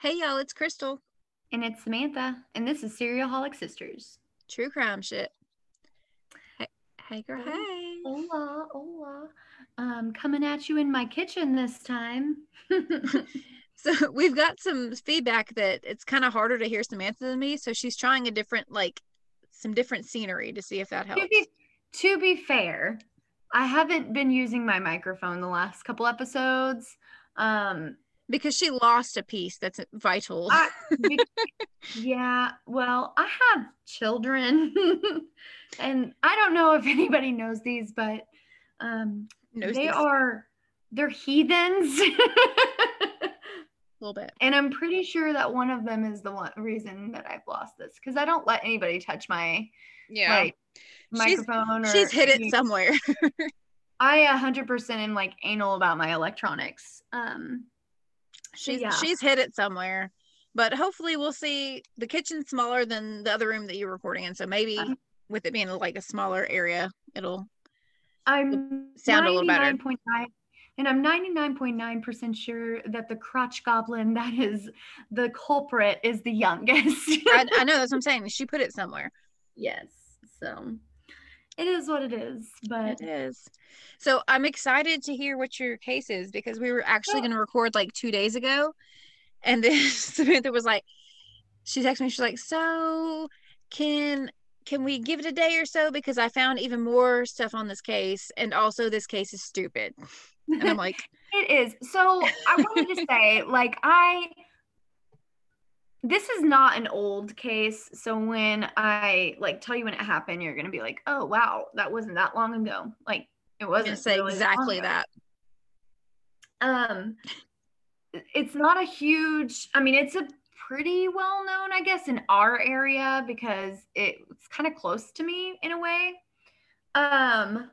Hey y'all, it's Crystal. And it's Samantha, and this is Serialholic Sisters. True crime shit. Hey, hey girl, Hey. hey. Hola, hola. Um, coming at you in my kitchen this time. So we've got some feedback that it's kind of harder to hear Samantha than me, so she's trying a different like some different scenery to see if that helps. to, be, to be fair, I haven't been using my microphone the last couple episodes. Um, Because she lost a piece that's vital. I, yeah, well, I have children, and I don't know if anybody knows these, but um, Knows they this are they're heathens. a little bit. And I'm pretty sure that one of them is the one reason that I've lost this because I don't let anybody touch my Yeah. like She's- microphone. or she's hid it somewhere. I 100% am like anal about my electronics. Um, she's yeah. she's hid it somewhere. But hopefully we'll see the kitchen's smaller than the other room that you're recording in. So maybe Uh-huh. with it being like a smaller area, it'll I'm sound a little better. 99.9 and I'm 99.9% sure that the crotch goblin that is the culprit is the youngest. I, I know that's what I'm saying. She put it somewhere. yes. So it is what it is. But It is. So I'm excited to hear what your case is because we were actually Oh. going to record like two days ago. And then Samantha was like, she texted me, she's like, so can can we give it a day or so because I found even more stuff on this case and also this case is stupid. And I'm like, It is. So I wanted to say, like, I this is not an old case. So when I like tell you when it happened, you're gonna be like, oh wow, that wasn't that long ago. Like it wasn't say really exactly that. Um it's not a huge, I mean, it's a pretty well known, I guess, in our area because it's kind of close to me in a way. Um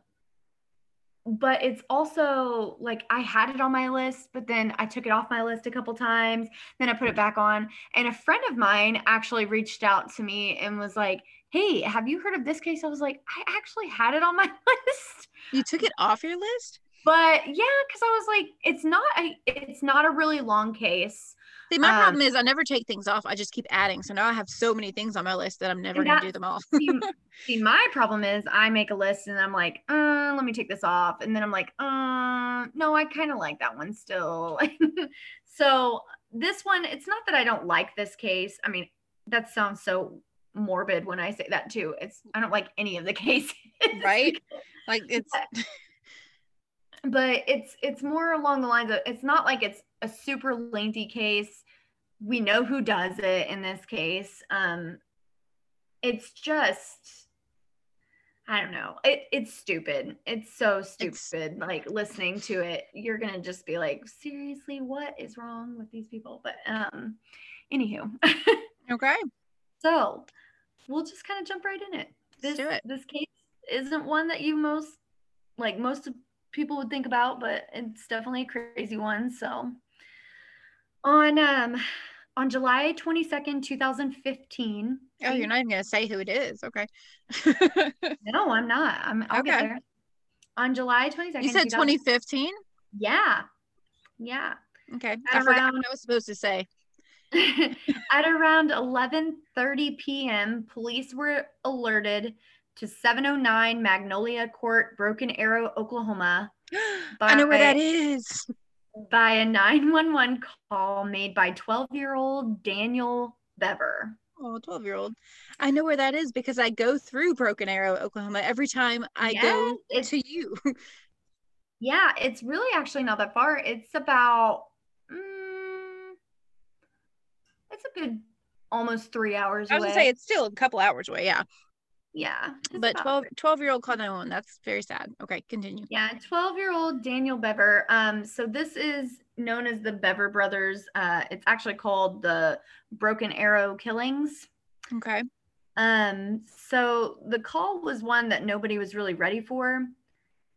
but it's also like I had it on my list, but then I took it off my list a couple times. Then I put it back on. And a friend of mine actually reached out to me and was like, Hey, have you heard of this case? I was like, I actually had it on my list. You took it off your list? But yeah, because I was like, it's not a it's not a really long case. See, my Um, problem is I never take things off. I just keep adding. So now I have so many things on my list that I'm never going to do them all. see, see, my problem is I make a list and I'm like, uh, let me take this off. And then I'm like, uh, no, I kind of like that one still. so this one, it's not that I don't like this case. I mean, that sounds so morbid when I say that too. It's I don't like any of the cases. right? Like it's but it's it's more along the lines of it's not like it's a super lengthy case. We know who does it in this case. Um it's just i don't know. It, it's stupid. It's so It's- stupid like listening to it. You're gonna just be like seriously what is wrong with these people? But um anywho. Okay. so we'll just kind of jump right in it. Let's do it. this case isn't one that you most like most of people would think about but it's definitely a crazy one so on um on july 22nd 2015 Oh, you're not even gonna say who it is. Okay. no i'm not i'm i'll get Okay. there on july 22nd you said 2015. yeah yeah Okay. I forgot what I was supposed to say. At around 11:30 p.m., police were alerted to 709 Magnolia Court, Broken Arrow, Oklahoma, I know where that is. by a 911 call made by 12-year-old Daniel Bever. Oh, 12 year old. I know where that is because I go through Broken Arrow, Oklahoma every time I go Yes, it's- to you. Yeah, it's really actually not that far. It's about mm, it's a good almost 3 hours I was away. gonna say it's still a couple hours away, yeah. Yeah. But about 12 12 year old called 911. That's very sad. Okay, continue. Yeah, 12 year old Daniel Bever. Um, so this is known as the Bever brothers. Uh, it's actually called the Broken Arrow Killings. Okay. Um, so the call was one that nobody was really ready for.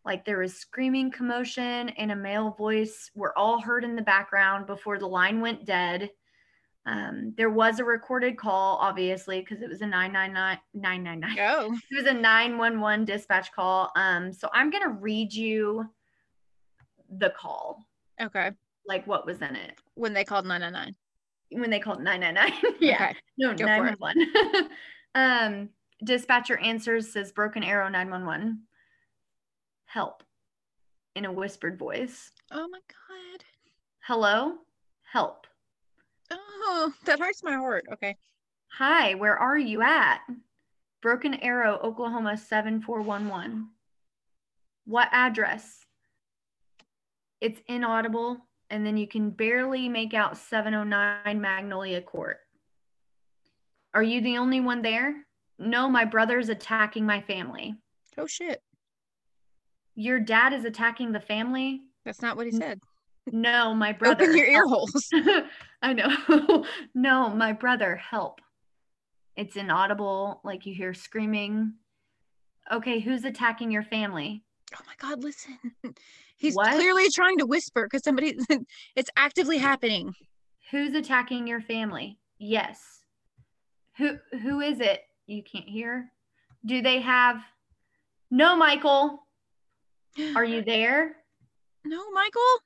Like there was screaming, commotion, and a male voice were all heard in the background before the line went dead. Um, there was a recorded call, obviously, because it was a 999 999. Go. It was a 911 dispatch call. Um, so I'm gonna read you the call, Okay. like what was in it. When they called 999. when they called 999. yeah. Okay. No, Go 911. um, dispatcher answers, says Broken Arrow 911. Help in a whispered voice. Oh my god. Hello? Help. Oh, that hurts my heart. Okay. Hi, where are you at? Broken Arrow, Oklahoma 7411. What address? It's inaudible, and then you can barely make out 709 Magnolia Court. Are you the only one there? No, my brother's attacking my family. Oh shit. Your dad is attacking the family? That's not what he said. No, my brother. Open your ear holes. I know. no, my brother, help. It's inaudible, like you hear screaming. Okay, who's attacking your family? Oh my god, listen. He's What? clearly trying to whisper because somebody it's actively happening. Who's attacking your family? Yes. Who who is it? You can't hear? Do they have No, Michael. Are you there? No, Michael?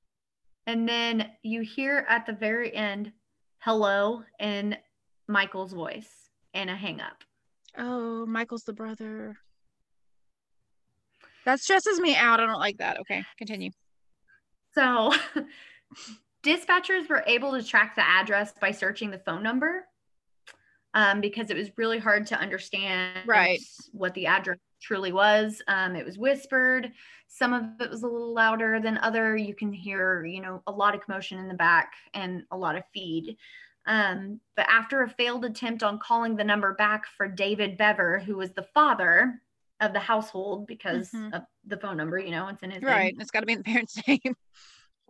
And then you hear at the very end, hello, in Michael's voice and a hang up. Oh, Michael's the brother. That stresses me out. I don't like that. Okay, continue. So dispatchers were able to track the address by searching the phone number um, because it was really hard to understand Right. what the address truly was. Um, it was whispered. Some of it was a little louder than other. You can hear, you know, a lot of commotion in the back and a lot of feed. Um, but after a failed attempt on calling the number back for David Bever, who was the father of the household because Mhm. of the phone number, you know, it's in his name. Right. It's got to be in the parent's name.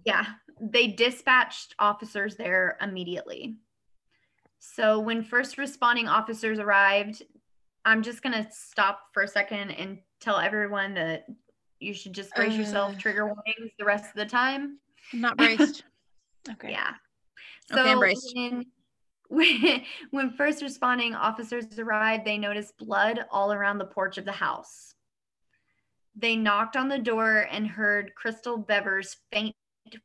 Yeah, they dispatched officers there immediately. So when first responding officers arrived, I'm just going to stop for a second and tell everyone that you should just brace yourself Uh. trigger warnings the rest of the time. I'm not braced. Okay. Yeah. Okay, I'm So braced. when, when when first responding officers arrived, they noticed blood all around the porch of the house. They knocked on the door and heard Crystal Bever's faint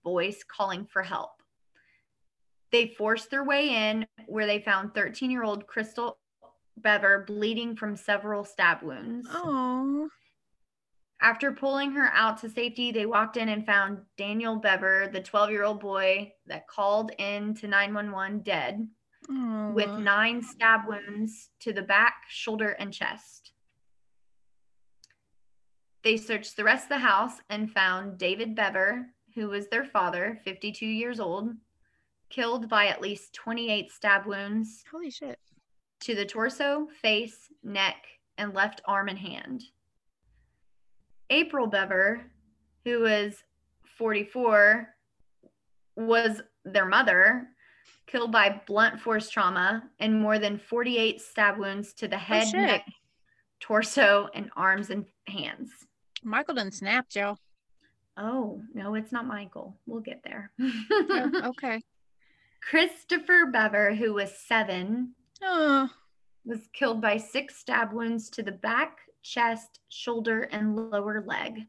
voice calling for help. They forced their way in where they found 13-year-old Crystal Bever bleeding from several stab wounds. Oh. After pulling her out to safety, they walked in and found Daniel Bever, the 12 year old boy that called in to 911, dead oh. with nine stab wounds to the back, shoulder, and chest. They searched the rest of the house and found David Bever, who was their father, 52 years old, killed by at least 28 stab wounds Holy shit. To the torso, face, neck, and left arm and hand. April Bever, who was 44, was their mother, killed by blunt force trauma and more than 48 stab wounds to the oh, head, shit. neck, torso, and arms and hands. Michael didn't snap, Joe. Oh, no, it's not Michael. We'll get there. Oh, okay. Christopher Bever, who was seven, Oh. was killed by six stab wounds to the back, chest, shoulder, and lower leg.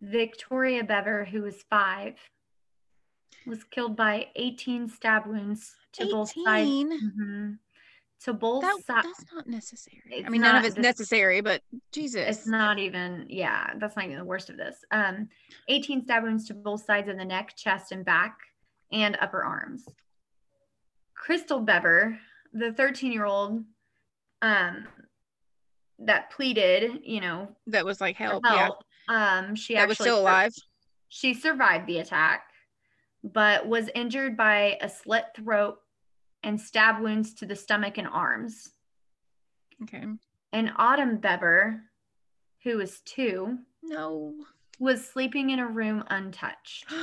Victoria Bever, who was five, was killed by 18 stab wounds to both sides. 18? Mhm. To both That, sides. that's not necessary. I It's mean, none of it's this- necessary, but Jesus. It's not even, yeah, that's not even the worst of this. Um, 18 stab wounds to both sides of the neck, chest, and back, and upper arms. Crystal Bever, the 13 year old um, that pleaded, you know, that was like help. help, um, she Yeah. That was actually still alive. She survived the attack, but was injured by a slit throat and stab wounds to the stomach and arms. Okay. And Autumn Bever, who was two, No. was sleeping in a room untouched.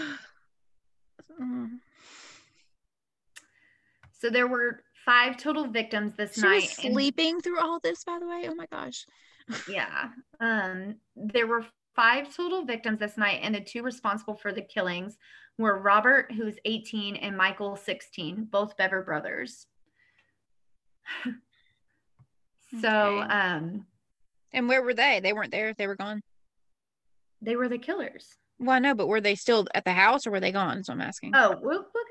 So there were five total victims this She night. was and- sleeping through all this, by the way. Oh my gosh. yeah. Um, there were five total victims this night, and the two responsible for the killings were Robert, who's 18, and Michael, 16, both Bever brothers. so Okay. um, And where were they? They weren't there. They were gone. they were the killers. Well, I know, but were they still at the house or were they gone? So I'm asking. Oh, we'll look into that. We'll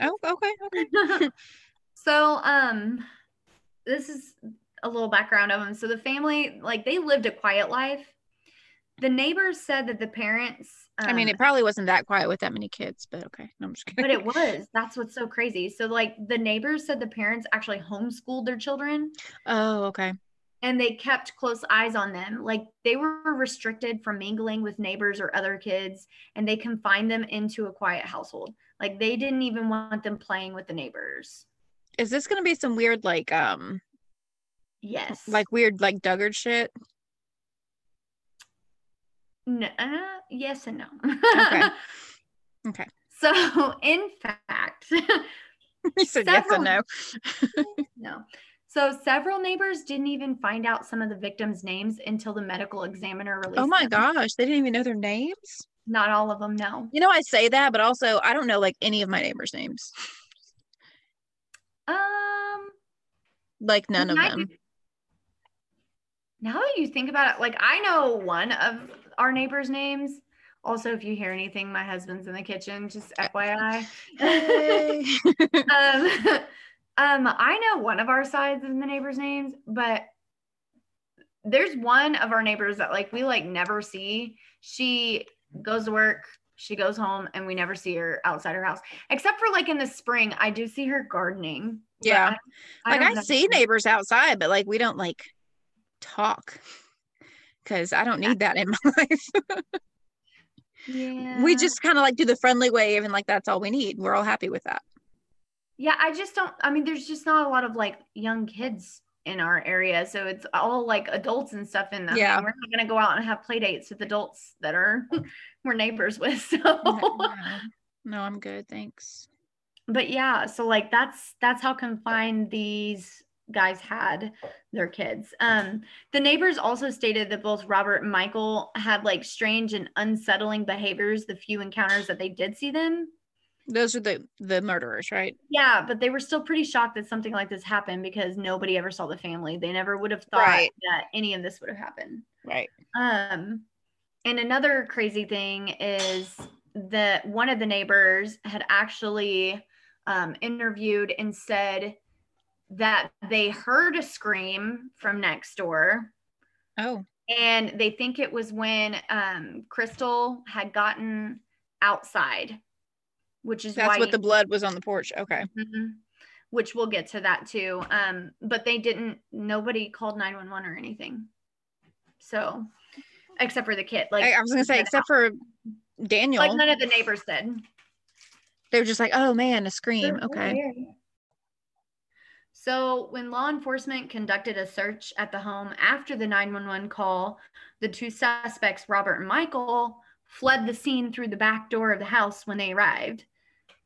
Oh, okay, okay. so um this is a little background of them. So the family, like they lived a quiet life. The neighbors said that the parents I mean, um, it probably wasn't that quiet with that many kids, but okay. No, I'm just kidding. but it was. That's what's so crazy. So like the neighbors said the parents actually homeschooled their children Oh, okay. and they kept close eyes on them. Like they were restricted from mingling with neighbors or other kids and they confined them into a quiet household. Like they didn't even want them playing with the neighbors. Is this gonna be some weird like um Yes. like weird like Duggard shit? no, uh, yes and no. Okay. Okay. So in fact, you said yes and no. no. So several neighbors didn't even find out some of the victims' names until the medical examiner released. Oh my them. gosh, they didn't even know their names. Not all of them, no. You know, I say that, but also I don't know like any of my neighbors' names. Um, Like none of I- them. Now that you think about it, like I know one of our neighbors' names. Also, if you hear anything, my husband's in the kitchen. Just FYI. Um, um, I know one of our sides of the neighbors' names, but there's one of our neighbors that like we like never see. She goes to work, she goes home, and we never see her outside her house. Except for like in the spring, I do see her gardening. Yeah. I, like I see neighbors outside, but like we don't like talk because I don't need that in my life. Yeah. we just kind of like do the friendly wave and like that's all we need. We're all happy with that. Yeah, I just don't. I mean, there's just not a lot of like young kids in our area, so it's all like adults and stuff. in mean, Yeah. we're not gonna go out and have play dates with adults that are we're neighbors with. So, No, no. No, I'm good. Thanks. but yeah, so like that's that's how confined these guys had their kids. Um, the neighbors also stated that both Robert and Michael had like strange and unsettling behaviors the few encounters that they did see them. Those are the the murderers, right? Yeah, but they were still pretty shocked that something like this happened because nobody ever saw the family. They never would have thought Right. that any of this would have happened. Right. Um, and another crazy thing is that one of the neighbors had actually um, interviewed and said that they heard a scream from next door Oh, and they think it was when um, Crystal had gotten outside, which is that's why what the blood was on the porch. Okay. Mhm. Which we'll get to that too. Um, but they didn't. Nobody called nine one one or anything. So, except for the kid, like I, I was gonna say, none- except for Daniel, like none of the neighbors did. they were just like, "Oh man, a scream." They're Okay. weird. So, when law enforcement conducted a search at the home after the 911 call, the two suspects, Robert and Michael, fled the scene through the back door of the house when they arrived.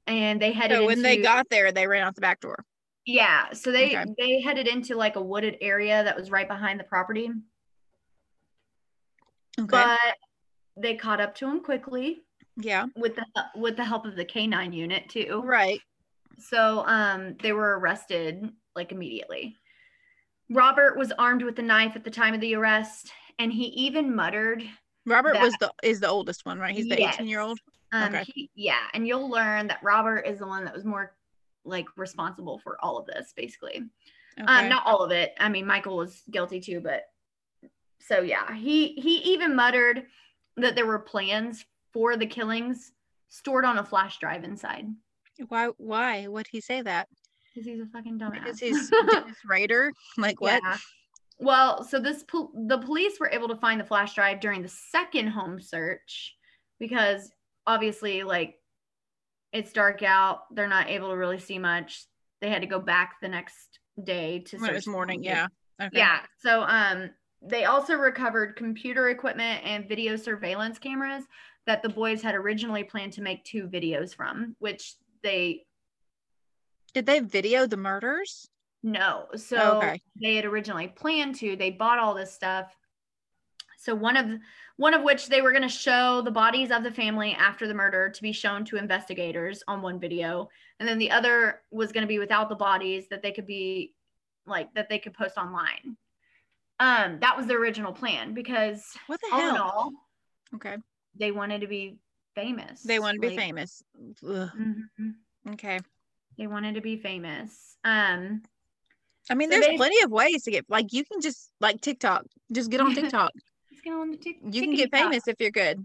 And they headed So when they got there, they ran out the back door. Yeah, so they Okay. they headed into like a wooded area that was right behind the property, Okay. but they caught up to him quickly yeah. with the with the help of the K9 unit too. Right. So um they were arrested like immediately. Robert was armed with a knife at the time of the arrest and he even muttered Robert That- was the is the oldest one, right? He's the Yes. 18 year old. Um Okay. he, yeah, and you'll learn that Robert is the one that was more like responsible for all of this basically. Okay. Um, not all of it. I mean, Michael was guilty too, but so yeah, he he even muttered that there were plans for the killings stored on a flash drive inside why? Why would he say that? because he's a fucking dumbass. Because he's Dennis Rader. Like what? Yeah. Well, so this pol- the police were able to find the flash drive during the second home search because obviously, like, it's dark out. They're not able to really see much. They had to go back the next day to When it was morning. Yeah. Okay. Yeah. So um they also recovered computer equipment and video surveillance cameras that the boys had originally planned to make two videos from, which they Did they video the murders? no. So Okay. they had originally planned to. They bought all this stuff. So one of one of which they were going to show the bodies of the family after the murder to be shown to investigators on one video, and then the other was going to be without the bodies that they could be like that they could post online. Um, that was the original plan because What the all in hell? all, Okay. they wanted to be famous. They wanted to be famous. Ugh. mhm. Okay. They wanted to be famous. Um, I mean, So there's plenty of ways to get like you can just like TikTok, just get on TikTok. Let's get on the tick- You can get famous if you're good.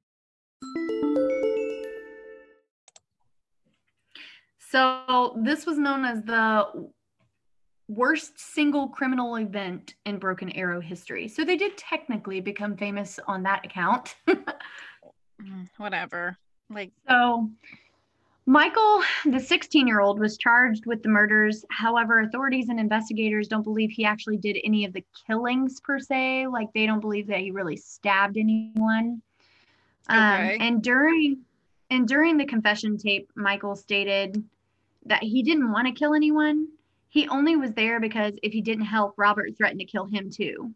So this was known as the worst single criminal event in Broken Arrow history. So they did technically become famous on that account. Mm, Whatever. Like so Michael, the 16 year old, was charged with the murders. However, authorities and investigators don't believe he actually did any of the killings per se. Like they don't believe that he really stabbed anyone. Okay. Um, and during and during the confession tape, Michael stated that he didn't want to kill anyone. He only was there because if he didn't help, Robert threatened to kill him too.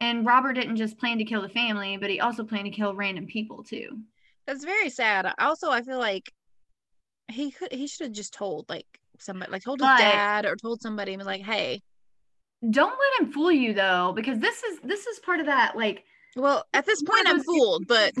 And Robert didn't just plan to kill the family, but he also planned to kill random people too. that's very sad. Also, I feel like he could he should have just told like somebody like told his But- dad or told somebody and was like, hey. Don't let him fool you though, because this is this is part of that like Well, at this point I'm fooled, but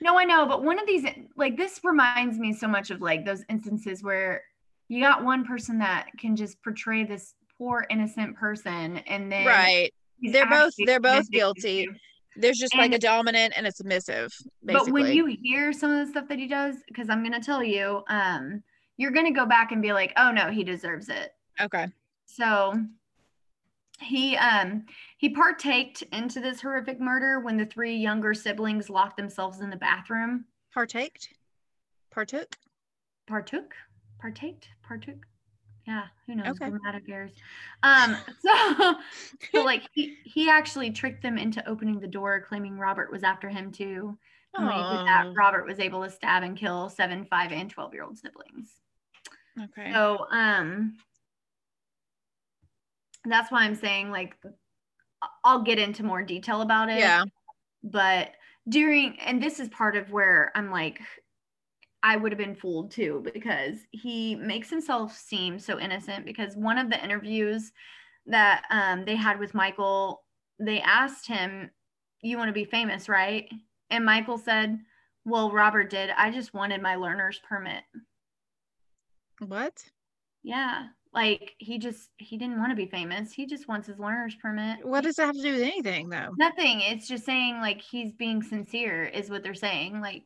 No, I know, but one of these, like, this reminds me so much of like those instances where you got one person that can just portray this poor innocent person, and then right. They're both- they're both guilty. There's just like a dominant and a submissive, basically. But when you hear some of the stuff that he does, because I'm gonna tell you, um, you're gonna go back and be like, oh no, he deserves it. okay. So he um he partaked into this horrific murder when the three younger siblings locked themselves in the bathroom. Partaked? Partook? partook partaked partook yeah who knows Okay. grammatic um so so like he he actually tricked them into opening the door claiming robert was after him too and when he did that robert was able to stab and kill seven five and 12 year old siblings Okay. so um that's why i'm saying like i'll get into more detail about it. Yeah. but during and this is part of where i'm like i would have been fooled too because he makes himself seem so innocent because one of the interviews that um, they had with michael they asked him you want to be famous right? And michael said well robert did. I just wanted my learner's permit. What? yeah like he just he didn't want to be famous he just wants his learner's permit What does that have to do with anything, though? Nothing. It's just saying like he's being sincere is what they're saying. Like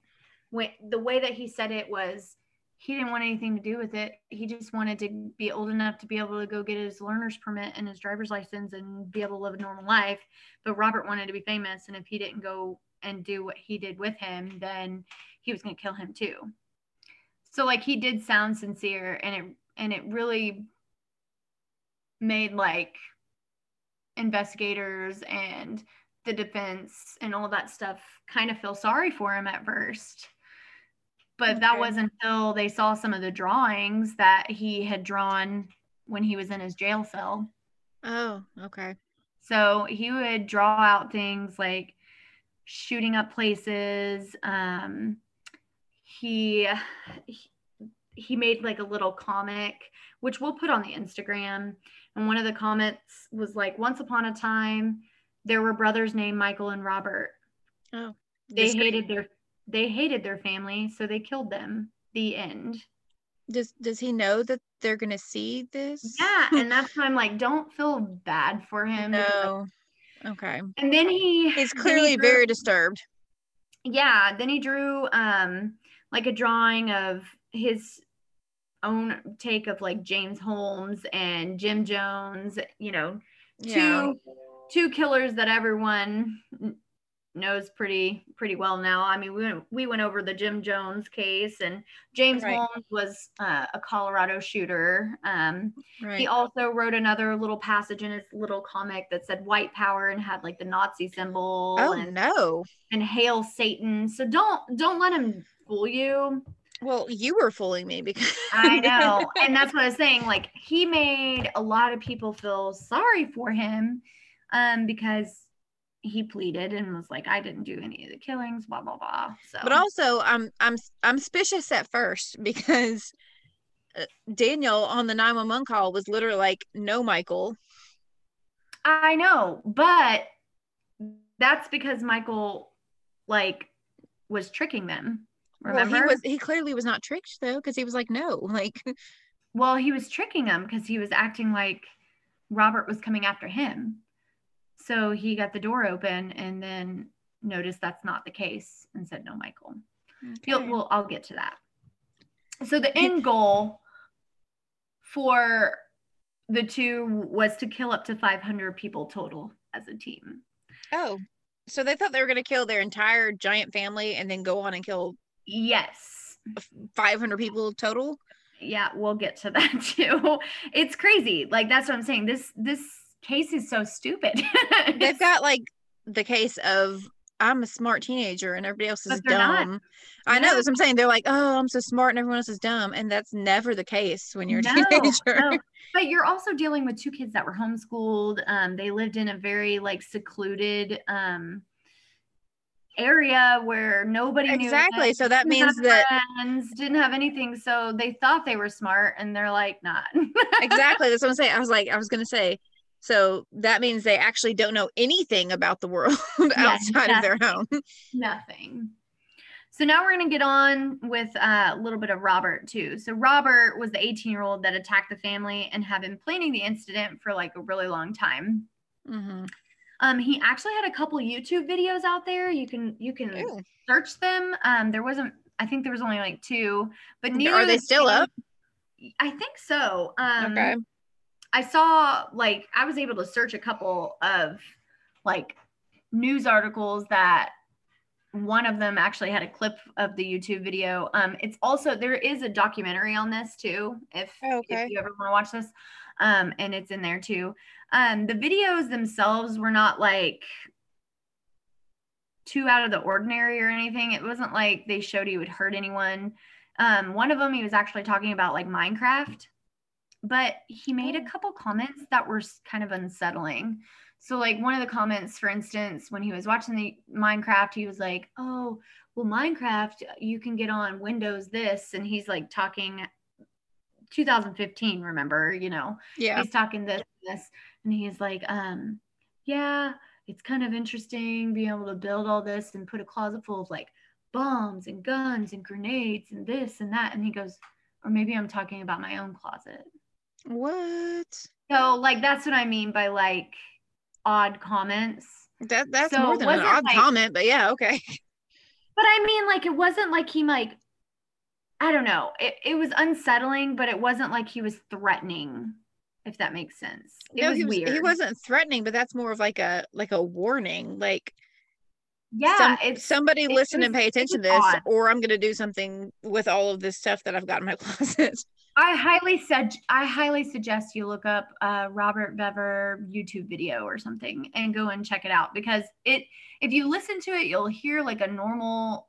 when the way that he said it was he didn't want anything to do with it. He just wanted to be old enough to be able to go get his learner's permit and his driver's license and be able to live a normal life. But Robert wanted to be famous and if he didn't go and do what he did with him, then he was going to kill him too. So like he did sound sincere and it and it really made like investigators and the defense and all that stuff kind of feel sorry for him at first. But that wasn't until they saw some of the drawings that he had drawn when he was in his jail cell. Oh, okay. So he would draw out things like shooting up places. Um, he he made like a little comic, which we'll put on the Instagram. And one of the comments was like, "Once upon a time, there were brothers named Michael and Robert. Oh, They hated their they hated their family, so they killed them." The end. Does Does he know that they're gonna see this? Yeah, and that's why I'm like, don't feel bad for him. like, No. Okay. And then he He's then he clearly drew- very disturbed. yeah then he drew um like a drawing of his own take of like james holmes and jim jones you know Yeah. two two killers that everyone knows pretty pretty well now i mean we went, we went over the jim jones case and james Right. holmes was uh, a colorado shooter um Right. he also wrote another little passage in his little comic that said white power and had like the nazi symbol oh and no. and hail satan so don't don't let him fool you Well, you were fooling me because I know. and that's what I was saying. Like he made a lot of people feel sorry for him um, because he pleaded and was like, I didn't do any of the killings, blah, blah, blah. So, But also, I'm I'm I'm suspicious at first because uh, Daniel on the 911 call was literally like, "No, Michael." I know, but that's because Michael like was tricking them. Remember? Well, he was he clearly was not tricked though because he was like, "No." Like Well, he was tricking him because he was acting like Robert was coming after him. So he got the door open and then noticed that's not the case and said, No, Michael. You'll, well, I'll get to that. So the end goal for the two was to kill up to 500 people total as a team. Oh. So they thought they were going to kill their entire giant family and then go on and kill Yes. 500 people total? Yeah, we'll get to that too. It's crazy. Like that's what I'm saying. This this case is so stupid. They've got like the case of I'm a smart teenager and everybody else is not. dumb. I know that's what I'm saying. They're like, oh, I'm so smart and everyone else is dumb. And that's never the case when you're a No, teenager. no. But you're also dealing with two kids that were homeschooled. Um, they lived in a very like secluded um area where nobody knew Exactly. them, So that means that friends, didn't have anything. So they thought they were smart and they're like not. exactly that's what I'm saying. I was like, I was gonna say, so that means they actually don't know anything about the world outside of their home. Nothing. So now we're going to get on with uh, a little bit of Robert too. So Robert was the 18 year old that attacked the family and had been planning the incident for like a really long time. Mhm. Um, he actually had a couple YouTube videos out there. You can you can Ooh. search them. Um, there wasn't. I think there was only like two, but neither Are they still up? I think so. Um, okay. I saw like I was able to search a couple of like news articles that one of them actually had a clip of the YouTube video. Um, it's also there is a documentary on this too. If Okay. if you ever want to watch this, um, and it's in there too. Um, the videos themselves were not like too out of the ordinary or anything. It wasn't like they showed he would hurt anyone. Um, one of them he was actually talking about like Minecraft, but he made a Oh. couple comments that were kind of unsettling. So like one of the comments, for instance, when he was watching the Minecraft, he was like, "Oh, well, Minecraft, you can get on Windows this," and he's like talking 2015. Remember, you know, Yeah. he's talking this this and he's like um yeah it's kind of interesting being able to build all this and put a closet full of like bombs and guns and grenades and this and that and he goes or maybe i'm talking about my own closet What? so like that's what i mean by like odd comments That that's So more than an odd like- comment, but yeah, okay. but i mean like it wasn't like he like i don't know it, it was unsettling but it wasn't like he was threatening if that makes sense it no, was he was weird he wasn't threatening, but that's more of like a like a warning. Like yeah some- it's somebody it listen and pay attention to this, odd. or I'm gonna do something with all of this stuff that I've got in my closet. I highly said I highly suggest you look up uh, Robert Bever YouTube video or something and go and check it out because it if you listen to it you'll hear like a normal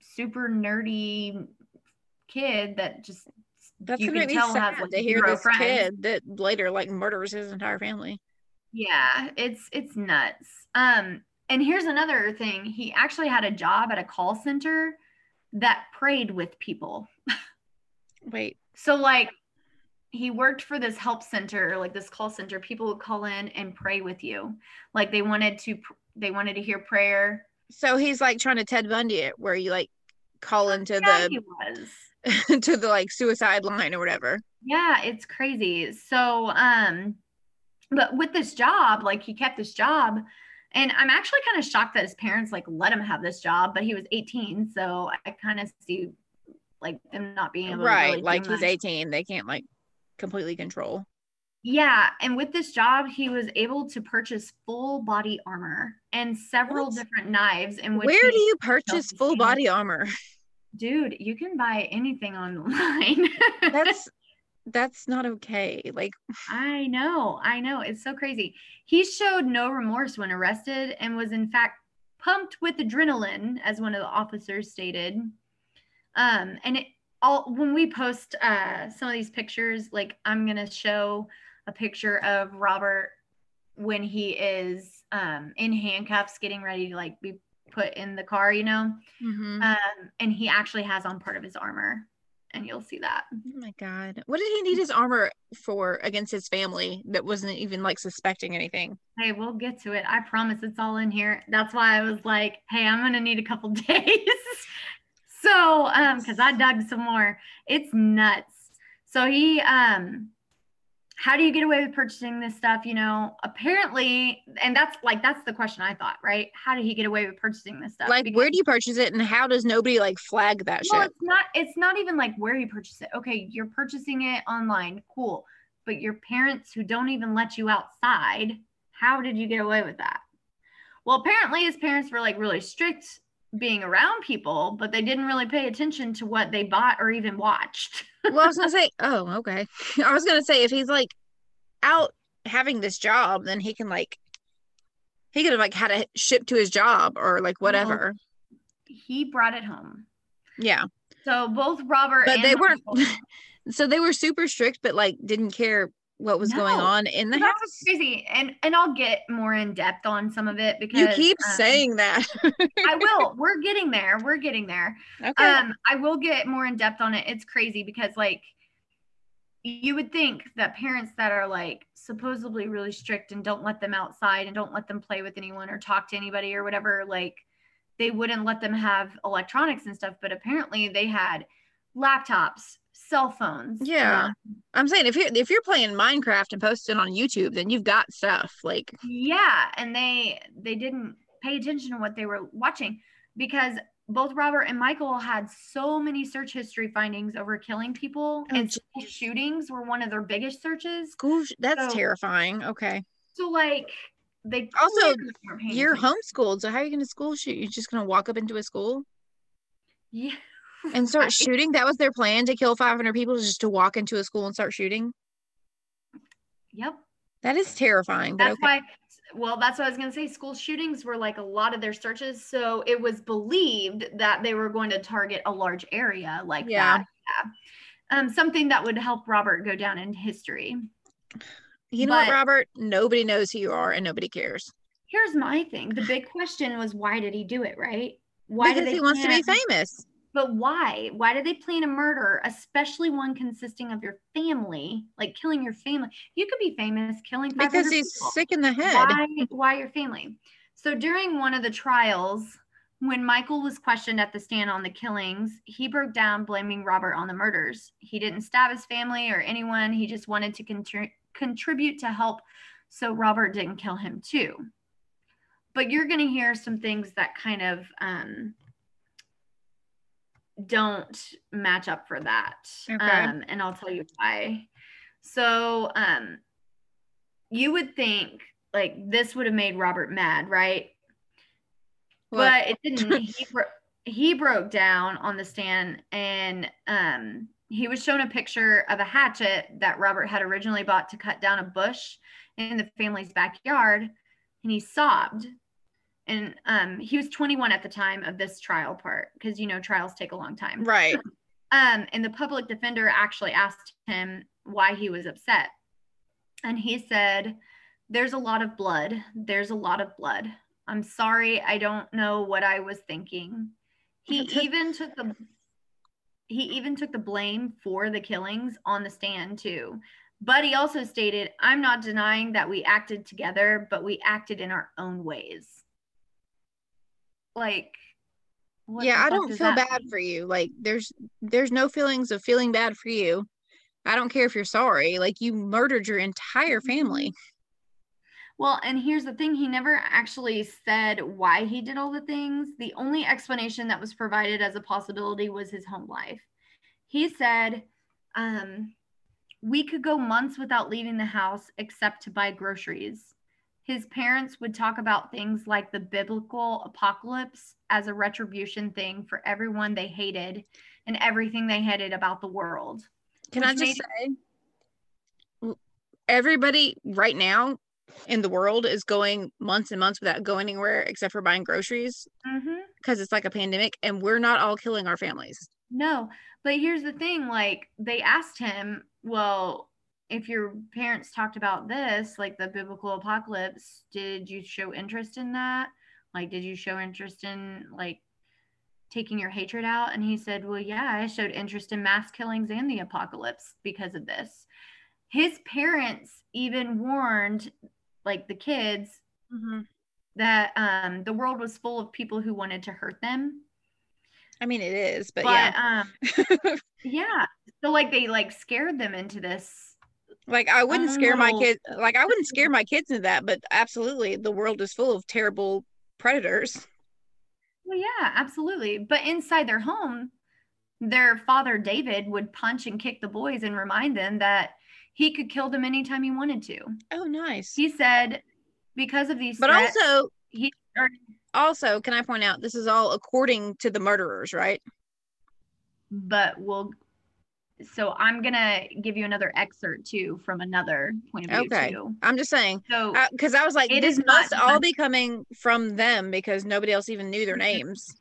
super nerdy kid that just That's You gonna tell sad has, like, to hear this friends. kid that later like murders his entire family. yeah it's it's nuts um and here's another thing he actually had a job at a call center that prayed with people Wait, So like he worked for this help center, like this call center. People would call in and pray with you. Like they wanted to they wanted to hear prayer. so he's like trying to Ted Bundy it, where you like call into Yeah, he the was. to the like suicide line or whatever. Yeah, it's crazy. So um but with this job, like he kept this job and I'm actually kind of shocked that his parents like let him have this job, but he was 18, so I kind of see like them not being able to Right, really like he's much. 18, they can't like completely control. Yeah, and with this job, he was able to purchase full body armor and several What? different knives. In which Where he- do you purchase full body armor? dude? You can buy anything online. That's that's not okay. Like I know, I know, it's so crazy. He showed no remorse when arrested and was in fact pumped with adrenaline, as one of the officers stated. Um, and it all when we post uh some of these pictures, like I'm gonna show a picture of Robert when he is um in handcuffs getting ready to like be put in the car, you know. Mhm. Um, and he actually has on part of his armor, and you'll see that. oh my god. What did he need his armor for against his family that wasn't even like suspecting anything? Hey, we'll get to it. I promise it's all in here. That's why I was like, hey, I'm gonna need a couple days. so, um, because I dug some more. It's nuts. So he um how do you get away with purchasing this stuff? You know, apparently, and that's like that's the question I thought, right? How did he get away with purchasing this stuff? Like Because- where do you purchase it and how does nobody like flag that well, shit? it's not it's not even like where you purchase it. Okay, you're purchasing it online, cool. But your parents who don't even let you outside, how did you get away with that? Well, apparently his parents were like really strict being around people, but they didn't really pay attention to what they bought or even watched. well, I was gonna say, oh, okay. I was gonna say if he's like out having this job, then he can like he could have like had it shipped to his job or like whatever. He brought it home. Yeah. So both Robert But and they weren't so they were super strict, but like didn't care what was going on in the house. crazy. And and I'll get more in depth on some of it because You keep um, saying that. I will. We're getting there. We're getting there. okay. Um, I will get more in depth on it. It's crazy because like you would think that parents that are like supposedly really strict and don't let them outside and don't let them play with anyone or talk to anybody or whatever, like they wouldn't let them have electronics and stuff. But apparently they had laptops, cell phones. Yeah. um, I'm saying if you're if you're playing Minecraft and posting on YouTube, then you've got stuff. Like yeah and they they didn't pay attention to what they were watching because both robert and michael had so many search history findings over killing people Oh, and school shootings were one of their biggest searches school that's So- terrifying. Okay. so like they Also, clearly weren't paying You're homeschooled, so how are you gonna school shoot? You're just gonna walk up into a school yeah and start shooting? That was their plan to kill 500 people, just to walk into a school and start shooting. yep That is terrifying. But that's okay. why well that's what i was going to say school shootings were like a lot of their searches so it was believed that they were going to target a large area like Yeah. that yeah um, something that would help robert go down in history you know what, Robert? Nobody knows who you are, and nobody cares here's my thing the big question was why did he do it right why because did he wants to be famous. But why? Why did they plan a murder especially one consisting of your family like killing your family? You could be famous killing Because 500 he's people. sick in the head. why why your family? So during one of the trials when michael was questioned at the stand on the killings he broke down blaming robert on the murders. He didn't stab his family or anyone. He just wanted to contri- contribute to help so robert didn't kill him too. But you're going to hear some things that kind of um, don't match up for that Okay. um, and i'll tell you why so um, you would think like this would have made robert mad right What? but it didn't he, bro- he broke down on the stand and um he was shown a picture of a hatchet that robert had originally bought to cut down a bush in the family's backyard and he sobbed and um he was 21 at the time of this trial part because you know trials take a long time right. um, and the public defender actually asked him why he was upset. And he said, There's a lot of blood. There's a lot of blood. I'm sorry. I don't know what I was thinking. He even took the he even took the blame for the killings on the stand too. But he also stated, I'm not denying that we acted together, but we acted in our own ways. Like what yeah, I don't feel bad mean? for you. Like there's there's no feelings of feeling bad for you. I don't care if you're sorry. Like you murdered your entire family. Well, and here's the thing he never actually said why he did all the things. The only explanation that was provided as a possibility was his home life. He said, um, we could go months without leaving the house except to buy groceries. His parents would talk about things like the biblical apocalypse as a retribution thing for everyone they hated and everything they hated about the world. Can I just say everybody right now in the world is going months and months without going anywhere except for buying groceries Mm-hmm. because it's like a pandemic and we're not all killing our families. No, but here's the thing like they asked him, well, if your parents talked about this, like the biblical apocalypse, did you show interest in that? Like, did you show interest in like taking your hatred out? And he said, Well, yeah, I showed interest in mass killings and the apocalypse because of this. His parents even warned like the kids Mhm. that um the world was full of people who wanted to hurt them. I mean, it is, but, But yeah. um yeah. So like they like scared them into this Like I wouldn't scare my little- kid. Like I wouldn't scare my kids into that, but absolutely, the world is full of terrible predators. Well, yeah, absolutely. But inside their home, their father David would punch and kick the boys and remind them that he could kill them anytime he wanted to. Oh, nice. He said, because of these But threats, also, he also, can I point out this is all according to the murderers, right? but we'll. So I'm gonna give you another excerpt too from another point of view Okay. too. I'm just saying So because I was like, It is not must all be coming from them because nobody else even knew their names.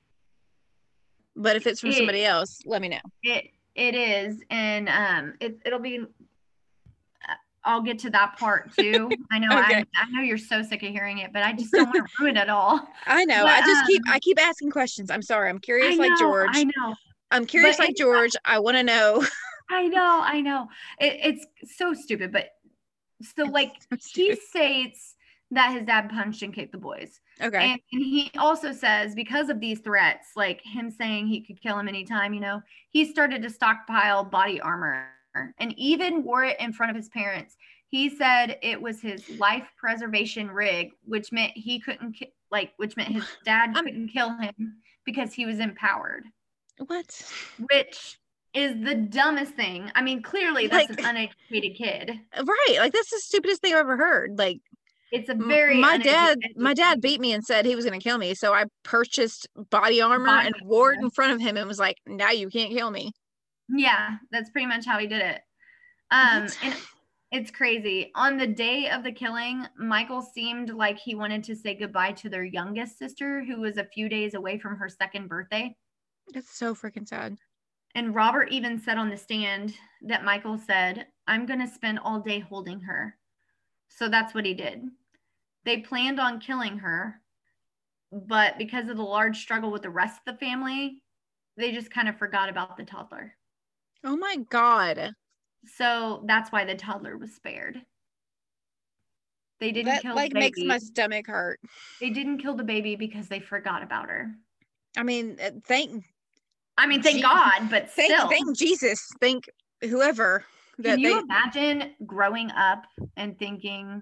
But if it's from It- somebody else, let me know. it it is, and um, it it'll be. uh, I'll get to that part too. I know Okay. I I know you're so sick of hearing it, but I just don't want to ruin it all. I know. But, I just keep um, I keep asking questions. I'm sorry. I'm curious I like George. I know. I'm curious but like George. I want to know. I know, I know. It, it's so stupid, but so like so he states that his dad punched and kicked the boys. okay. And, and he also says because of these threats, like him saying he could kill him anytime, you know, he started to stockpile body armor and even wore it in front of his parents. He said it was his life preservation rig, which meant he couldn't ki- like, which meant his dad couldn't kill him because he was empowered what? which is the dumbest thing. I mean, clearly that's Like- an uneducated kid. Right. Like that's the stupidest thing I've ever heard. Like It's a very my dad my dad beat me and said he was going to kill me so i purchased body armor and Body wore it in front of him and was like now you can't kill me Yeah, that's pretty much how he did it. Um, and it's crazy. On the day of the killing, Michael seemed like he wanted to say goodbye to their youngest sister, who was a few days away from her second birthday. that's so freaking sad And Robert even said on the stand that Michael said, I'm going to spend all day holding her. So that's what he did. They planned on killing her, but because of the large struggle with the rest of the family, they just kind of forgot about the toddler. oh my god So that's why the toddler was spared. They didn't that kill like the makes my stomach hurt They didn't kill the baby because they forgot about her. i mean uh, thank I mean, thank Gee- God, but thank still. thank jesus thank whoever that Can you they imagine growing up and thinking,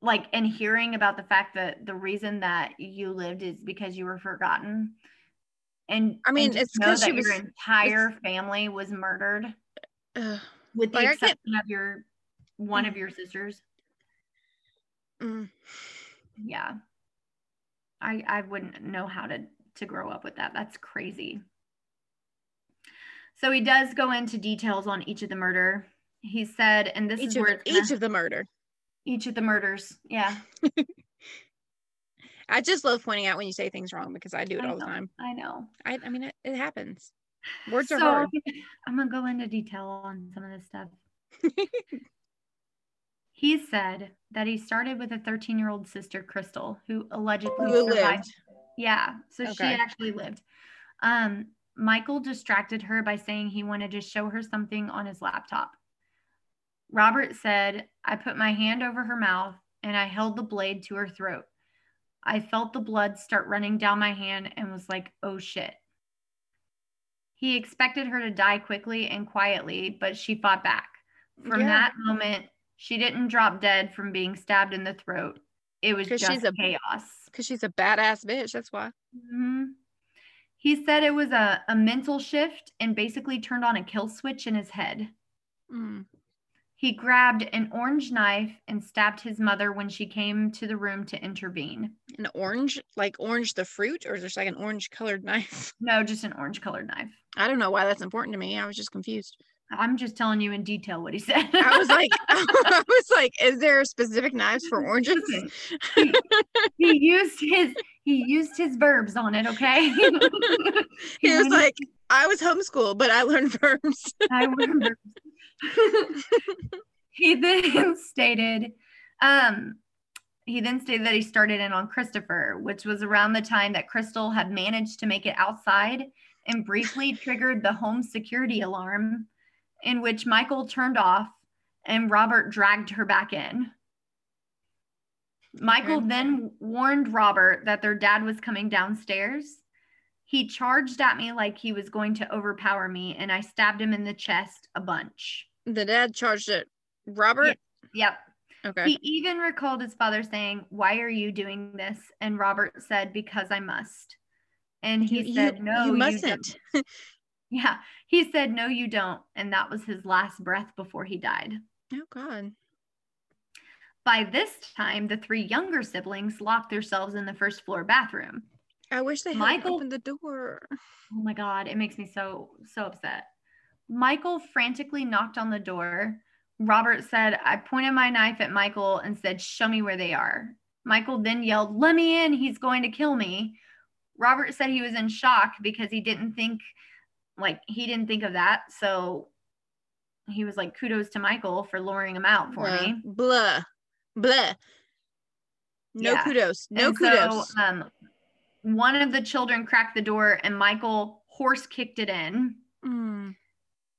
like, and hearing about the fact that the reason that you lived is because you were forgotten? And I mean, and it's know 'cause she that your entire family was murdered, Ugh. with the Like, exception of your one of your sisters. Mm. Yeah, I I wouldn't know how to to grow up with that. That's crazy. So he does go into details on each of the murder. He said, and this each is where the, each of the murder each of the murders. Yeah, i just love pointing out when you say things wrong because i do it I all the time I know. i, I mean it, it happens words are hard I'm gonna go into detail on some of this stuff. he said that he started with a 13 year old sister, Crystal, who allegedly who survived. lived Yeah, so she actually lived. Um, Michael distracted her by saying he wanted to show her something on his laptop. Robert said, I put my hand over her mouth and I held the blade to her throat. I felt the blood start running down my hand and was like, oh shit. He expected her to die quickly and quietly, but she fought back. From Yeah. that moment, she didn't drop dead from being stabbed in the throat. It was just she's a- chaos. Because she's a badass bitch that's why Mhm. He said it was a, a mental shift and basically turned on a kill switch in his head. Mm. He grabbed an orange knife and stabbed his mother when she came to the room to intervene. an orange like orange the fruit or is just like an orange colored knife No, just an orange colored knife. i don't know why that's important to me i was just confused I'm just telling you in detail what he said. i was like i was like is there specific knives for oranges he, he used his he used his verbs on it, okay? he was went- like I was homeschooled, but I learned verbs. I remember. he then stated, um, he then stated that he started in on Christopher, which was around the time that Crystal had managed to make it outside and briefly triggered the home security alarm, in which Michael turned off and Robert dragged her back in. Michael Okay. then warned Robert that their dad was coming downstairs. He charged at me like he was going to overpower me, and I stabbed him in the chest a bunch. the dad charged it. Robert. Yep. Okay. He even recalled his father saying, Why are you doing this? And Robert said, Because I must. And he You- said, No, you don't." mustn't. Yeah. He said, No, you don't. And that was his last breath before he died. Oh God. By this time, the three younger siblings locked themselves in the first floor bathroom. I wish they had Michael- opened the door. Oh my God, it makes me so, so upset. Michael frantically knocked on the door. Robert said, I pointed my knife at Michael and said, Show me where they are. Michael then yelled, Let me in. He's going to kill me. Robert said he was in shock because he didn't think, like, he didn't think of that. So he was like, Kudos to Michael for luring him out for Blah, me. Blah. Blah. No Yeah. kudos. No And kudos. So, um, one of the children cracked the door and Michael horse kicked it in. Mm.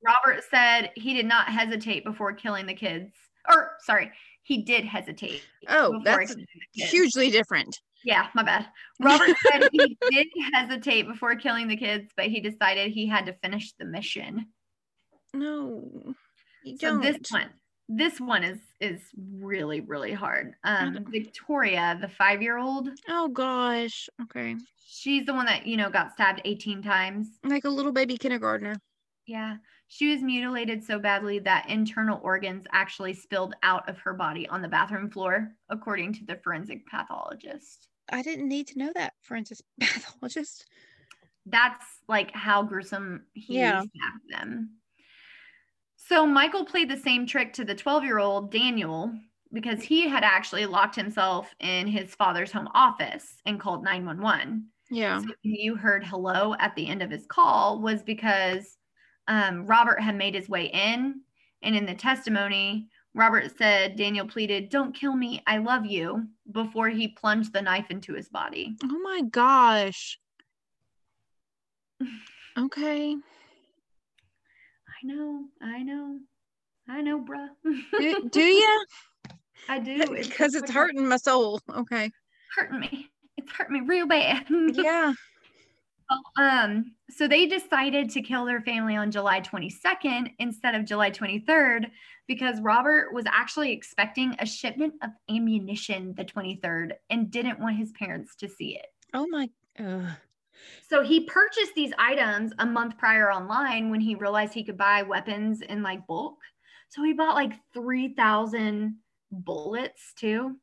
Robert said he did not hesitate before killing the kids. Or sorry, he did hesitate. Oh, that's killing the kids. hugely different. Yeah, my bad. Robert said he did hesitate before killing the kids, but he decided he had to finish the mission. No. You So don't. this one, this one is is really really hard. Um, Victoria, the five year old, Oh gosh. Okay. she's the one that you know got stabbed eighteen times. Like a little baby kindergartner. Yeah. She was mutilated so badly that internal organs actually spilled out of her body on the bathroom floor, according to the forensic pathologist. I didn't need to know that, forensic pathologist. That's like how gruesome he Yeah. stabbed them. So Michael played the same trick to the 12 year old Daniel because he had actually locked himself in his father's home office and called 911. Yeah. So you heard hello at the end of his call was because um, Robert had made his way in. And in the testimony, Robert said Daniel pleaded, Don't kill me. I love you. Before he plunged the knife into his body. Oh my gosh. Okay. I know. I know. I know, bruh. Do, do you? I do. Because so it's hurting my soul. Okay. hurting me. It's hurting me real bad. Yeah. Um, so they decided to kill their family on July 22nd instead of July 23rd because Robert was actually expecting a shipment of ammunition the 23rd and didn't want his parents to see it. Oh my. So he purchased these items a month prior online when he realized he could buy weapons in like bulk. So he bought like 3,000 bullets too.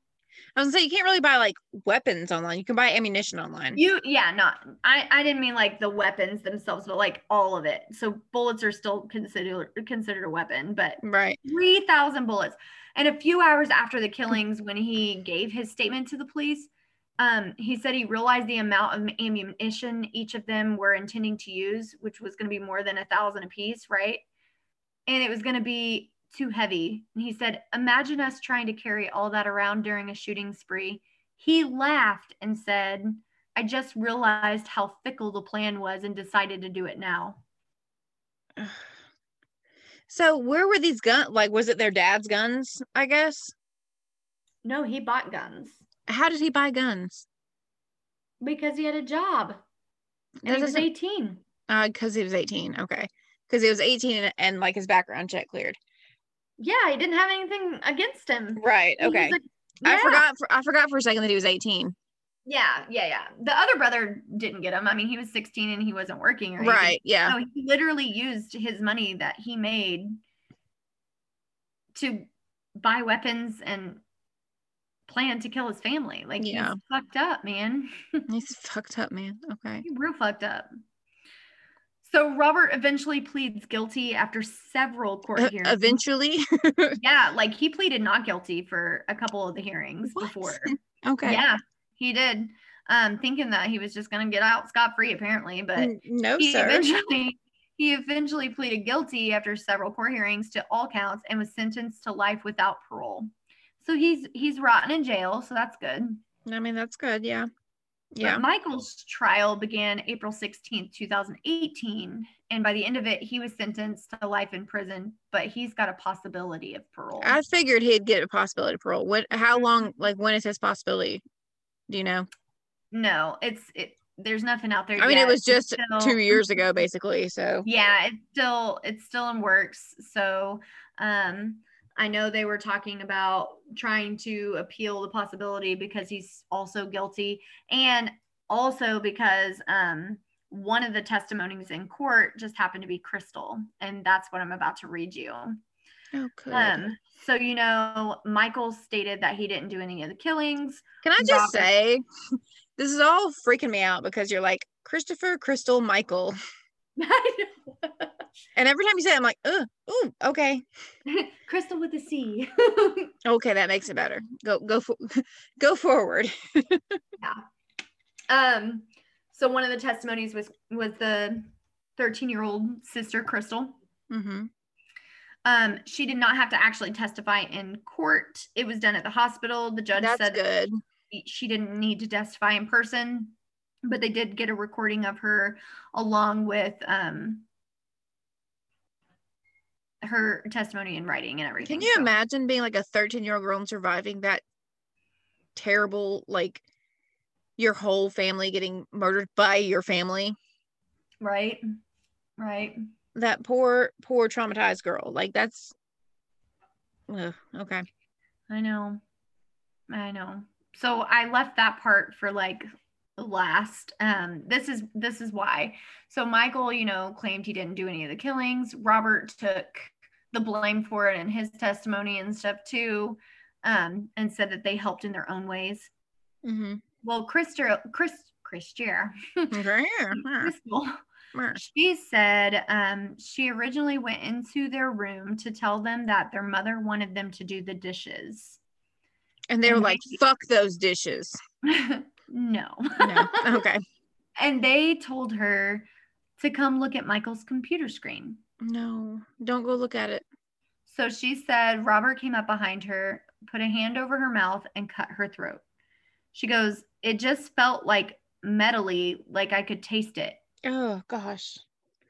I was gonna say you can't really buy like weapons online. You can buy ammunition online. You yeah, not I I didn't mean like the weapons themselves, but like all of it. So bullets are still considered considered a weapon, but right. 3,000 bullets. And a few hours after the killings when he gave his statement to the police, um he said he realized the amount of ammunition each of them were intending to use, which was going to be more than a thousand apiece, right? And it was going to be too heavy. And he said, "Imagine us trying to carry all that around during a shooting spree." He laughed and said, I just realized how fickle the plan was and decided to do it now. So where were these guns? Like, was it their dad's guns? I guess. No, he bought guns How did he buy guns? because he had a job and That he was doesn't- 18. Uh, because he was eighteen. Okay, because he was eighteen and, and like his background check cleared. Yeah, he didn't have anything against him. Right. Okay. a- I Yeah. forgot. For, I forgot for a second that he was eighteen. Yeah, yeah, yeah. The other brother didn't get him. I mean, he was 16 and he wasn't working or. Right. Yeah. So he literally used his money that he made to buy weapons and plan to kill his family. Like Yeah. he's fucked up, man. He's fucked up, man. Okay. He's real fucked up. So Robert eventually pleads guilty after several court Uh, hearings. eventually. Yeah, like he pleaded not guilty for a couple of the hearings What? before. okay. Yeah, he did. um, thinking that he was just going to get out scot free, apparently. But no, he sir. eventually he eventually pleaded guilty after several court hearings to all counts and was sentenced to life without parole. So he's he's rotting in jail, so that's good. I mean, that's good. Yeah. But Yeah. Michael's trial began April 16th, 2018. And by the end of it, he was sentenced to life in prison, but he's got a possibility of parole. I figured he'd get a possibility of parole. When? How long? Like, when is his possibility? Do you know? no, it's it there's nothing out there. I mean, it was just still- two years ago, basically. So Yeah, it's still it's still in works. So um I know they were talking about trying to appeal the possibility because he's also guilty and also because um one of the testimonies in court just happened to be Crystal and that's what I'm about to read you. oh, good. Um so you know Michael stated that he didn't do any of the killings. Can I just Robert- say, this is all freaking me out because you're like Christopher, Crystal, Michael, and every time you say, it, I'm like, oh, ooh, okay, Crystal with a C. okay, that makes it better. Go, go, for, go forward. Yeah. Um, so one of the testimonies was was the 13 year old sister Crystal. hmm Um, she did not have to actually testify in court. It was done at the hospital. The judge That's said good. she- she didn't need to testify in person, but they did get a recording of her along with um her testimony in writing and everything. Can you So- imagine being like a 13 year old girl and surviving that terrible, like your whole family getting murdered by your family? Right. Right. That poor, poor traumatized girl. Like that's, ugh, okay. I know. I know. So I left that part for like last. Um this is this is why. So Michael, you know, claimed he didn't do any of the killings. Robert took the blame for it in his testimony and stuff too. Um and said that they helped in their own ways. Mm-hmm. Well, Crystal Chris Christier Crystal she said um, she originally went into their room to tell them that their mother wanted them to do the dishes. And they were And like, they- fuck those dishes. no. No. Okay. and they told her to come look at Michael's computer screen. No, don't go look at it. So she said Robert came up behind her, put a hand over her mouth, and cut her throat. She goes, It just felt like metally, like I could taste it. Oh gosh.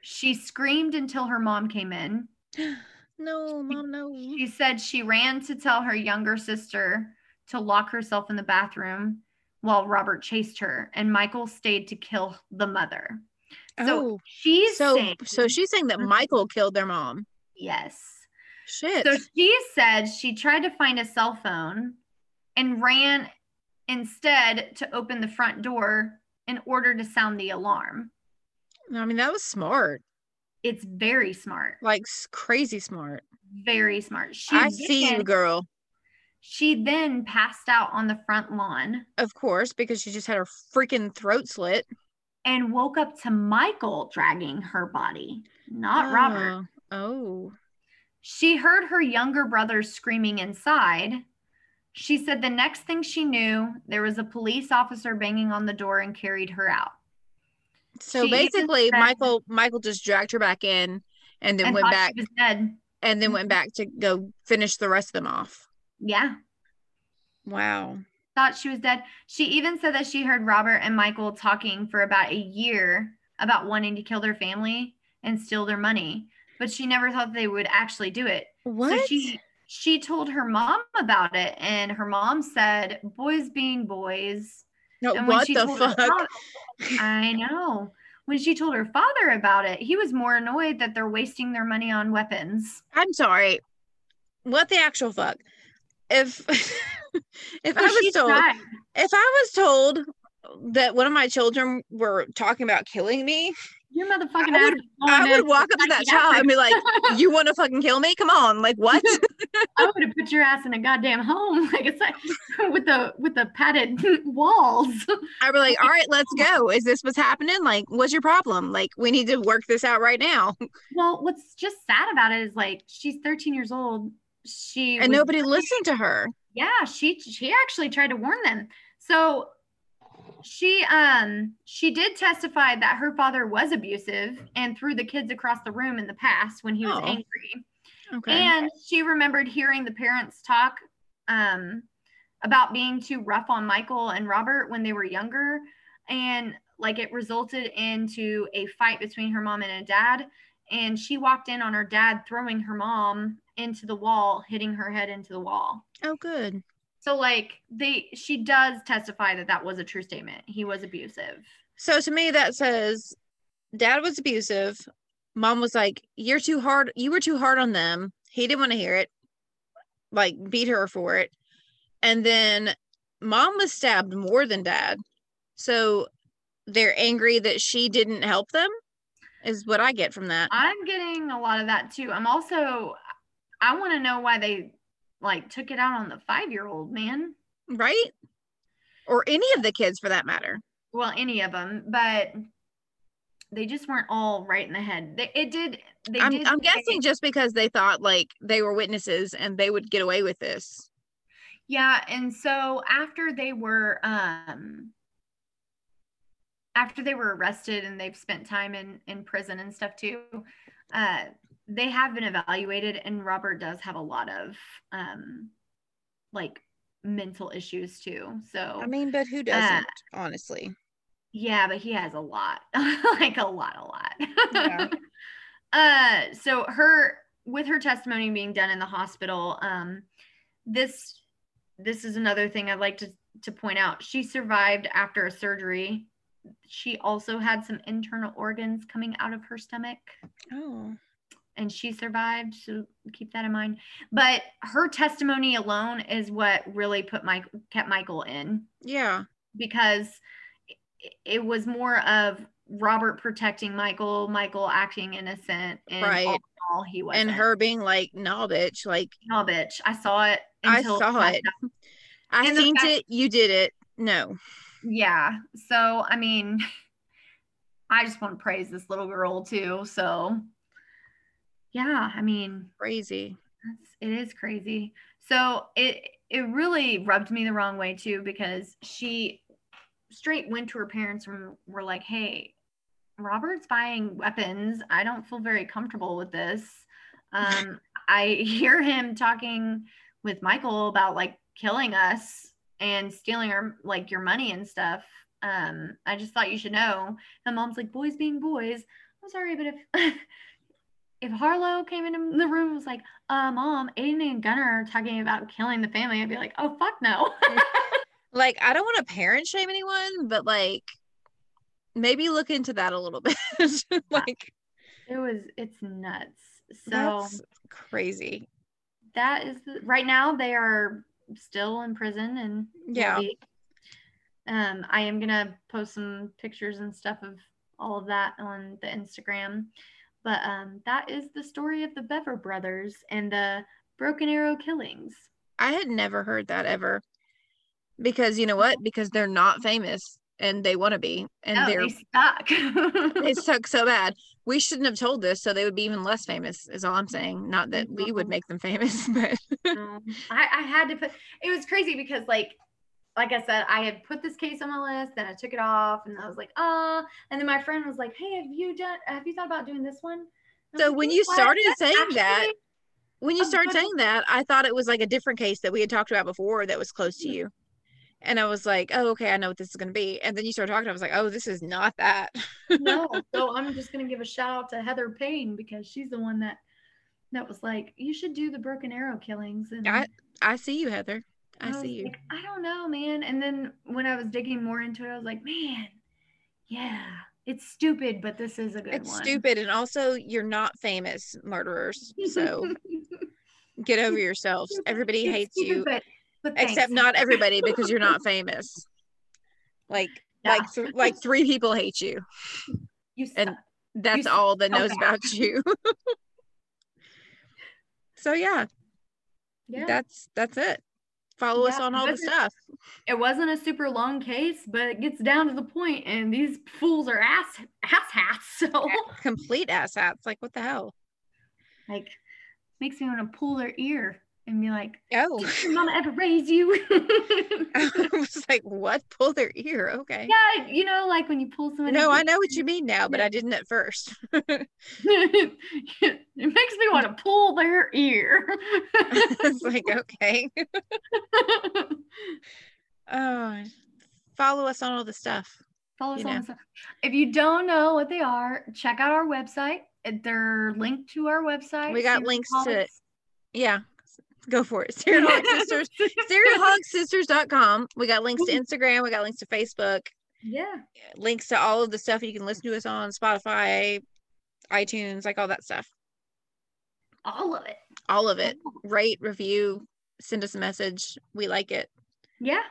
She screamed until her mom came in. No, mom, no. She said she ran to tell her younger sister to lock herself in the bathroom while Robert chased her, and Michael stayed to kill the mother. So Oh, she's so saying, so she's saying that Mhm. Michael killed their mom. yes. Shit. So she said she tried to find a cell phone and ran instead to open the front door in order to sound the alarm. I mean, that was smart. It's very smart, Like crazy smart. very smart. She I see you, girl. She then passed out on the front lawn Of course, because she just had her freaking throat slit. and woke up to Michael dragging her body, not ah, Robert. Oh. Oh. She heard her younger brother screaming inside. She said the next thing she knew, there was a police officer banging on the door and carried her out. So She basically, said- Michael Michael just dragged her back in, and then and went back, she was dead. and then went mm-hmm. back to go finish the rest of them off. Yeah, Wow. thought she was dead. She even said that she heard Robert and Michael talking for about a year about wanting to kill their family and steal their money, but she never thought they would actually do it. What? So she she told her mom about it, and her mom said, "Boys being boys." no, And when what she the told her fuck? father- I know. When she told her father about it, he was more annoyed that they're wasting their money on weapons. I'm sorry. What the actual fuck? If if I was told tried. if I was told that one of my children were talking about killing me, Your motherfucking I would- ass I would walk up to that child and be like, "You want to fucking kill me? Come on! Like what?" I would have put your ass in a goddamn home, like it's like with the with the padded walls. I'd be like, "All right, let's go. Is this what's happening? Like, what's your problem? Like, we need to work this out right now." Well, what's just sad about it is like she's 13 years old. She And nobody listened to her. Yeah, she she actually tried to warn them. So she um she did testify that her father was abusive and threw the kids across the room in the past when he was Oh. angry. Okay. And she remembered hearing the parents talk um, about being too rough on Michael and Robert when they were younger. And like it resulted into a fight between her mom and her dad. And she walked in on her dad throwing her mom into the wall, hitting her head into the wall. oh, good. So like they, she does testify that that was a true statement. He was abusive. So to me, that says dad was abusive. Mom was like, You're too hard. You were too hard on them. He didn't want to hear it, like, beat her for it. And then mom was stabbed more than dad. So they're angry that she didn't help them, is what I get from that. I'm getting a lot of that too. I'm also, I want to know why they like took it out on the five year old man. right? Or any of the kids for that matter. Well, any of them, but they just weren't all right in the head. They, it did. They I'm, did I'm guessing just because they thought like they were witnesses and they would get away with this. Yeah, and so after they were um after they were arrested and they've spent time in in prison and stuff too, uh they have been evaluated and Robert does have a lot of um like mental issues too. So I mean, but who doesn't, honestly? yeah, but he has a lot. like a lot, a lot. Yeah. uh so her with her testimony being done in the hospital, um this this is another thing I'd like to to point out. She survived after a surgery. She also had some internal organs coming out of her stomach Oh, and she survived. So keep that in mind. But her testimony alone is what really put Mike kept Michael in yeah. because it- was more of Robert protecting Michael, Michael acting innocent, and Right. all, all he was. And her being like, no, bitch. Like, oh bitch, I saw it. I saw it. I And seen fact- it. You did it. No. Yeah. So I mean, I just want to praise this little girl too. So yeah, I mean, Crazy. It is crazy. So it it really rubbed me the wrong way too because she straight went to her parents and were like, "Hey, Robert's buying weapons. I don't feel very comfortable with this. Um, I hear him talking with Michael about like killing us and stealing our like your money and stuff. Um, I just thought you should know." And mom's like, "Boys being boys." I'm sorry, but if if Harlow came into the room and was like, uh, mom, Aiden and Gunnar are talking about killing the family, I'd be like, oh, fuck no. Like, I don't want to parent shame anyone, but like, maybe look into that a little bit. like, it was, it's nuts. So that's crazy. that is the, right now they are still in prison and Yeah. Um, I am gonna post some pictures and stuff of all of that on the Instagram. But um, that is the story of the Bever brothers and the Broken Arrow killings. I had never heard that ever. Because you know what? Because they're not famous and they want to be. And No, they're they suck. it sucks so bad. We shouldn't have told this so they would be even less famous, is all I'm saying. Not that we would make them famous, but Um, I, I had to put it was crazy because like like I said, I had put this case on my list, then I took it off, and I was like, uh, and then my friend was like, Hey, have you done have you thought about doing this one? And I was So like, when you what? started That's saying that, when you started saying that, I thought it was like a different case that we had talked about before that was close to you. And I was like, oh, okay, I know what this is going to be. And then you started talking, I was like, oh, this is not that. no, so I'm just gonna give a shout out to Heather Payne because she's the one that that was like, you should do the Broken Arrow killings. And I I see you, Heather. I was see you. Like, I don't know, man. And then when I was digging more into it, I was like, man, yeah, it's stupid, but this is a good It's one. stupid. And also, you're not famous murderers. So get over yourselves. Everybody It's hates stupid, you, but, but except not everybody because you're not famous. Like, like, th- like three people hate you. You suck. and That's suck all that knows about you. so yeah, yeah. that's that's it. Follow us on all the stuff. it wasn't a super long case, but it gets down to the point, and these fools are ass ass hats. So Complete ass hats. Like what the hell? like makes me want to pull their ear and be like, Oh, "Did your mama ever raise you?" I was like, what? Pull their ear? Okay. yeah, you know, like when you pull someone. No, I know what you mean now, but I didn't at first. it makes me want to pull their ear. it's like, okay. Oh, follow us on all the stuff. Follow us on know. the If you don't know what they are, check out our website. They're linked to our website. We got links to-. Yeah. Go for it. Serialholic Sisters. SerialholicSisters.com. We got links to Instagram. We got links to Facebook. Yeah. Links to all of the stuff you can listen to us on Spotify, iTunes, like all that stuff. All of it. All of it. Rate, review, send us a message. We like it. Yeah.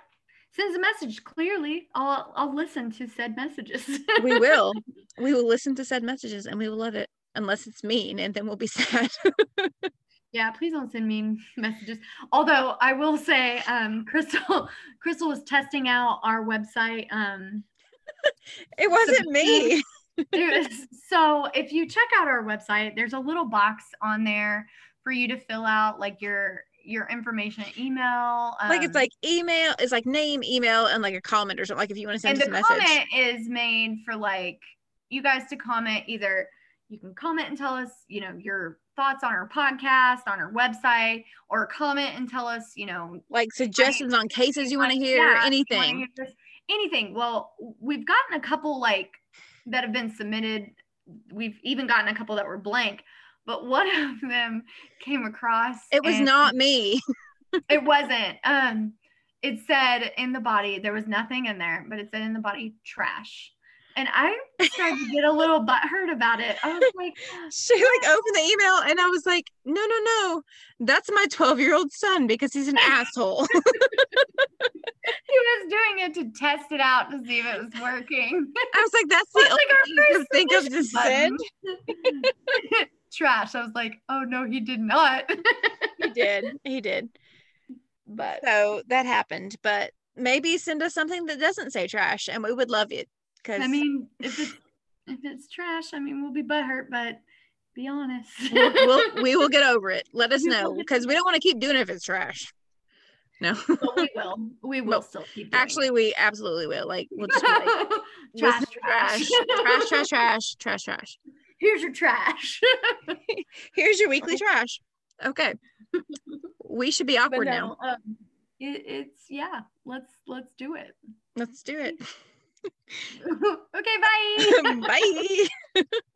Send us a message. Clearly, I'll I'll listen to said messages. We will. we will listen to said messages and we will love it. Unless it's mean, and then we'll be sad. Yeah, please don't send me messages. Although I will say, um, Crystal Crystal was testing out our website. Um, it wasn't me. was- so if you check out our website, there's a little box on there for you to fill out like your your information, email. like it's um, like email, it's like name, email, and like a comment or something. Like if you want to send and us the a message. comment is made for like you guys to comment either you can comment and tell us you know your thoughts on our podcast on our website or comment and tell us you know like suggestions on cases you want to hear, yeah, anything. hear anything well we've gotten a couple like that have been submitted we've even gotten a couple that were blank but one of them came across It was not me. it wasn't. Um, it said in the body there was nothing in there, but it said in the body trash. And I started to get a little butthurt about it. I was like, oh, She like opened the email and I was like, no, no, no. That's my 12 year old son because he's an asshole. he was doing it to test it out to see if it was working. I was like, that's the only like our first could think of to send. trash. I was like, oh no, he did not. He did. He did. but So that happened. But maybe send us something that doesn't say trash and we would love it. Because I mean, if it's if it's trash, I mean, we'll be butthurt, but be honest. we'll, we'll, we will get over it. Let us know because we don't want to keep doing it if it's trash. No, but we will. We will But still keep doing actually, we absolutely will. Like, we'll just be like, trash, trash, trash, trash, trash, trash, trash. Here's your trash. Here's your weekly trash. Okay. We should be awkward now. um, it, it's yeah. Let's let's do it. Let's do it. okay, bye. Bye.